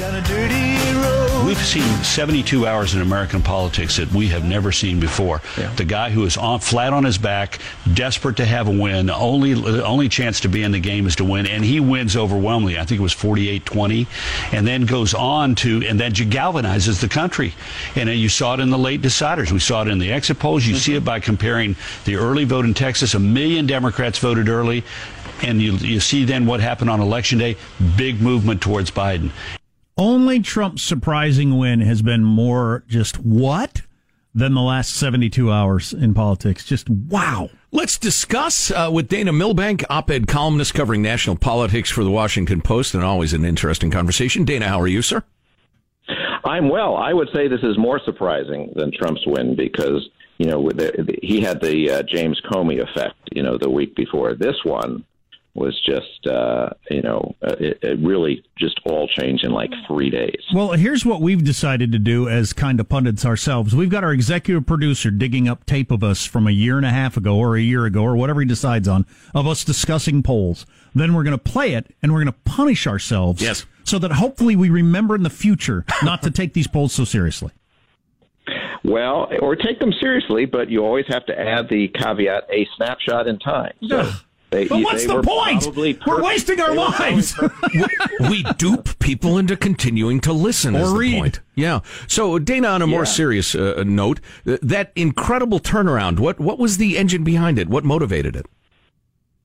Down a dirty road. We've seen 72 hours in American politics that we have never seen before. Yeah. The guy who is on flat on his back, desperate to have a win, only the only chance to be in the game is to win, and he wins overwhelmingly. I think it was 48-20, and then goes on to and then galvanizes the country. And uh, you saw it in the late deciders. We saw it in the exit polls. You see it by comparing the early vote in Texas. A million Democrats voted early. And you, you see then what happened on election day, big movement towards Biden. Only Trump's surprising win has been more just what than the last 72 hours in politics. Just wow. Let's discuss uh, with Dana Milbank, op-ed columnist covering national politics for the Washington Post, and always an interesting conversation. Dana, how are you, sir? I'm well. I would say this is more surprising than Trump's win because you know the, the, he had the uh, James Comey effect. You know, the week before this one was just uh, you know uh, it, it really just all changed in like three days. Well, here's what we've decided to do as kind of pundits ourselves. We've got our executive producer digging up tape of us from a year and a half ago or a year ago or whatever he decides on of us discussing polls. Then we're going to play it and we're going to punish ourselves. Yes. So that hopefully we remember in the future not to take these polls so seriously. Well, or take them seriously, but you always have to add the caveat: a snapshot in time. So they, But what's they the point? probably We're wasting our They were lives. we dupe people into continuing to listen Or is the read. point. Yeah. So, Dana, on a more Yeah. serious uh, note, th- that incredible turnaround, what, what was the engine behind it? What motivated it?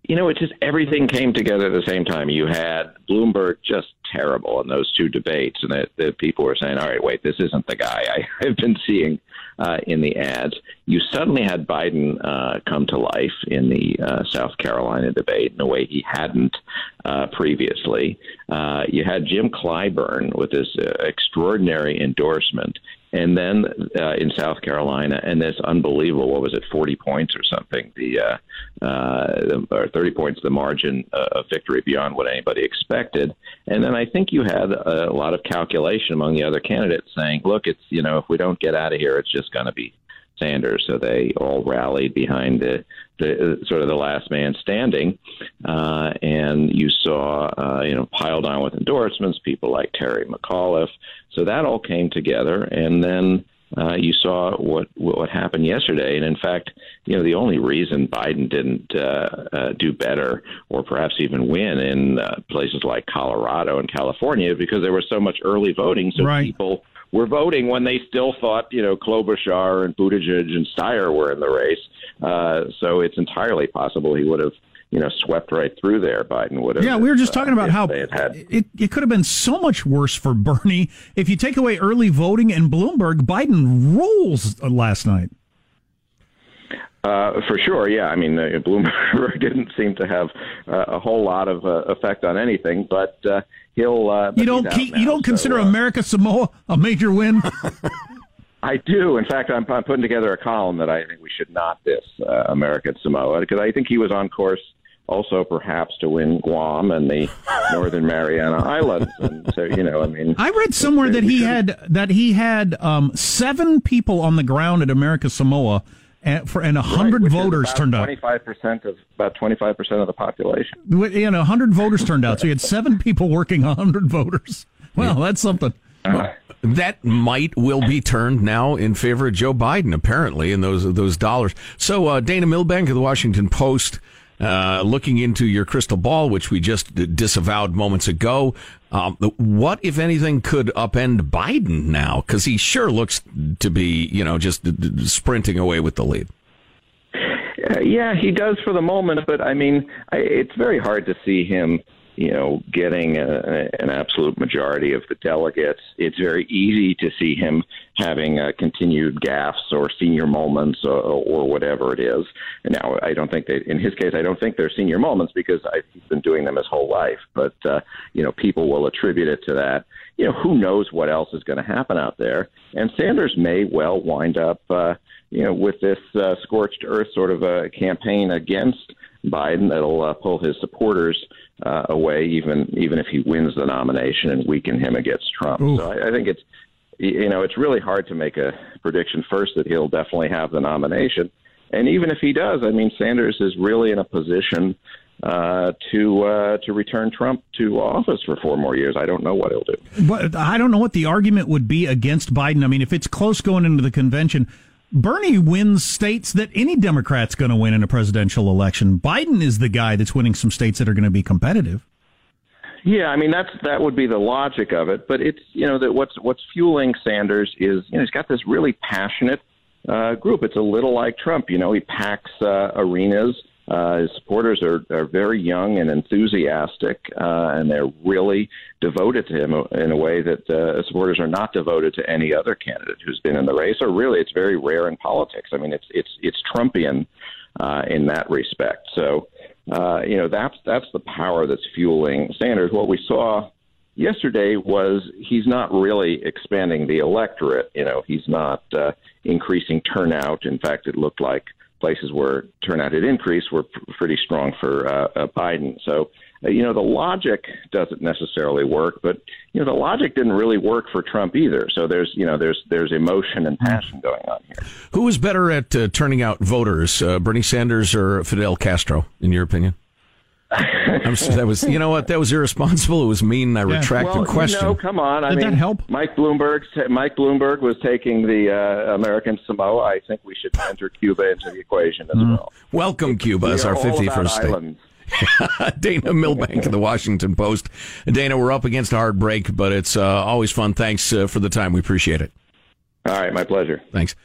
you know, it just everything came together at the same time. You had Bloomberg just terrible in those two debates, and that, that people were saying, "All right, wait, this isn't the guy I have been seeing uh, in the ads." You suddenly had Biden uh, come to life in the uh, South Carolina debate in a way he hadn't uh, previously. Uh, you had Jim Clyburn with this uh, extraordinary endorsement. And then uh, in South Carolina, and this unbelievable, what was it, 40 points or something, the, uh, or 30 points, the margin of victory beyond what anybody expected. And then I think you had a lot of calculation among the other candidates saying, look, it's, you know, if we don't get out of here, it's just going to be Sanders. So they all rallied behind the the sort of the last man standing, uh, and you saw uh, you know piled on with endorsements, people like Terry McAuliffe. So that all came together, and then uh, you saw what what happened yesterday, and in fact, you know the only reason Biden didn't uh, uh, do better, or perhaps even win in uh, places like Colorado and California, is because there was so much early voting. So right. people were voting when they still thought you know Klobuchar and Buttigieg and Steyer were in the race. Uh, so it's entirely possible he would have you know, swept right through there. Biden would have. Yeah, we were just uh, talking about how had, it, it could have been so much worse for Bernie if you take away early voting and Bloomberg. Biden rolls last night. Uh, for sure, yeah. I mean, uh, Bloomberg didn't seem to have uh, a whole lot of uh, effect on anything, but uh, he'll. Uh, you don't keep, now, you don't so, consider uh, America Samoa a major win. I do. In fact, I'm, I'm putting together a column that I think we should not diss uh, American Samoa because I think he was on course also perhaps to win Guam and the Northern Mariana Islands. And so, you know, I mean, I read somewhere that he had that he had um, seven people on the ground at America Samoa, and for and a hundred right, voters turned out. Twenty five percent of about twenty five percent of the population. You know, hundred voters turned out. So you had seven people working hundred voters. Well, that's something. Uh, that might will be turned now in favor of Joe Biden, apparently, in those those dollars. So uh, Dana Milbank of the Washington Post, uh, looking into your crystal ball, which we just disavowed moments ago. Um, what, if anything, could upend Biden now? Because he sure looks to be, you know, just sprinting away with the lead. Uh, yeah, he does for the moment, but I mean, I, it's very hard to see him you know, getting a, an absolute majority of the delegates. It's very easy to see him having uh, continued gaffes or senior moments or, or whatever it is. And now, I don't think that in his case, I don't think they're senior moments because I, he's been doing them his whole life. But uh, you know, people will attribute it to that. You know, who knows what else is going to happen out there? And Sanders may well wind up, uh, you know, with this uh, scorched earth sort of a campaign against Biden that'll uh, pull his supporters uh, away, even even if he wins the nomination and weaken him against Trump. So I, I think it's you know it's really hard to make a prediction first that he'll definitely have the nomination, and even if he does, I mean Sanders is really in a position uh, to uh, to return Trump to office for four more years. I don't know what he'll do. But I don't know what the argument would be against Biden. I mean, if it's close going into the convention, Bernie wins states that any Democrat's going to win in a presidential election. Biden is the guy that's winning some states that are going to be competitive. Yeah, I mean that's that would be the logic of it, but it's you know that what's what's fueling Sanders is you know he's got this really passionate uh, group. It's a little like Trump, you know, he packs uh, arenas uh, his supporters are, are very young and enthusiastic, uh, and they're really devoted to him in a way that uh, supporters are not devoted to any other candidate who's been in the race. Or really, it's very rare in politics. I mean, it's it's it's Trumpian uh, in that respect. So, uh, you know, that's that's the power that's fueling Sanders. What we saw yesterday was he's not really expanding the electorate. You know, he's not uh, increasing turnout. In fact, it looked like places where turnout had increased were pr- pretty strong for uh, uh, Biden. So, uh, you know, the logic doesn't necessarily work, but you know, the logic didn't really work for Trump either. So there's, you know, there's there's emotion and passion going on here. Who is better at uh, turning out voters, uh, Bernie Sanders or Fidel Castro, in your opinion? I'm, that was, you know what? That was irresponsible. It was mean. I Yeah. retract well, the question. You know, come on. I Did mean, that help? Mike Bloomberg. Mike Bloomberg was taking the uh, American Samoa. I think we should enter Cuba into the equation as well. Welcome, Cuba, as our 51st about state. islands. Dana Milbank of the Washington Post. Dana, we're up against a hard break, but it's uh, always fun. Thanks uh, for the time. We appreciate it. All right, my pleasure. Thanks.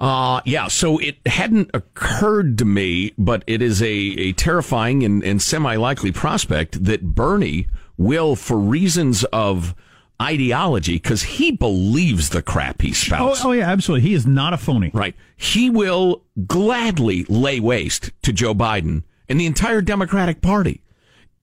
Uh, yeah, so it hadn't occurred to me, but it is a, a terrifying and, and semi likely prospect that Bernie will, for reasons of ideology, because he believes the crap he Oh, spouts. oh, yeah, absolutely. He is not a phony. Right. He will gladly lay waste to Joe Biden and the entire Democratic Party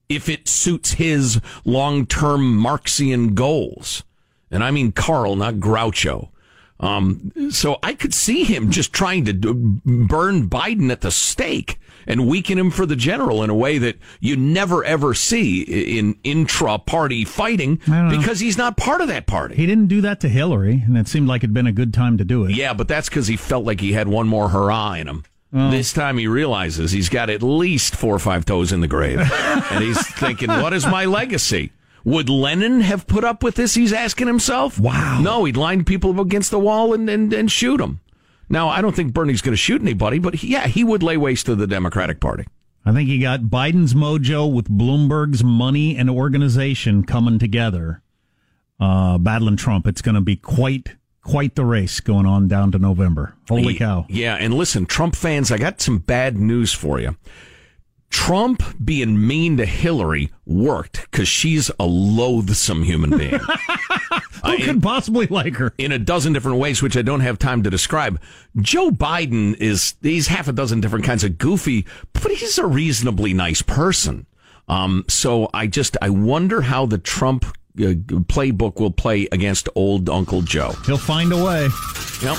if it suits his long term Marxian goals. And I mean Karl, not Groucho. Um, so I could see him just trying to burn Biden at the stake and weaken him for the general in a way that you never ever see in intra party fighting because he's not part of that party. He didn't do that to Hillary, and it seemed like it'd been a good time to do it. Yeah, but that's because he felt like he had one more hurrah in him. Oh. This time he realizes he's got at least four or five toes in the grave. and he's thinking, what is my legacy? Would Lenin have put up with this? He's asking himself. Wow. No, he'd line people up against the wall and, and, and shoot them. Now, I don't think Bernie's going to shoot anybody, but he, yeah, he would lay waste to the Democratic Party. I think he got Biden's mojo with Bloomberg's money and organization coming together, uh, battling Trump. It's going to be quite quite the race going on down to November. Holy cow! Yeah, and listen, Trump fans, I got some bad news for you. Trump being mean to Hillary worked because she's a loathsome human being. Who uh, could possibly like her? In a dozen different ways, which I don't have time to describe. Joe Biden is, he's half a dozen different kinds of goofy, but he's a reasonably nice person. Um, so I just, I wonder how the Trump uh, playbook will play against old Uncle Joe. He'll find a way. Yep.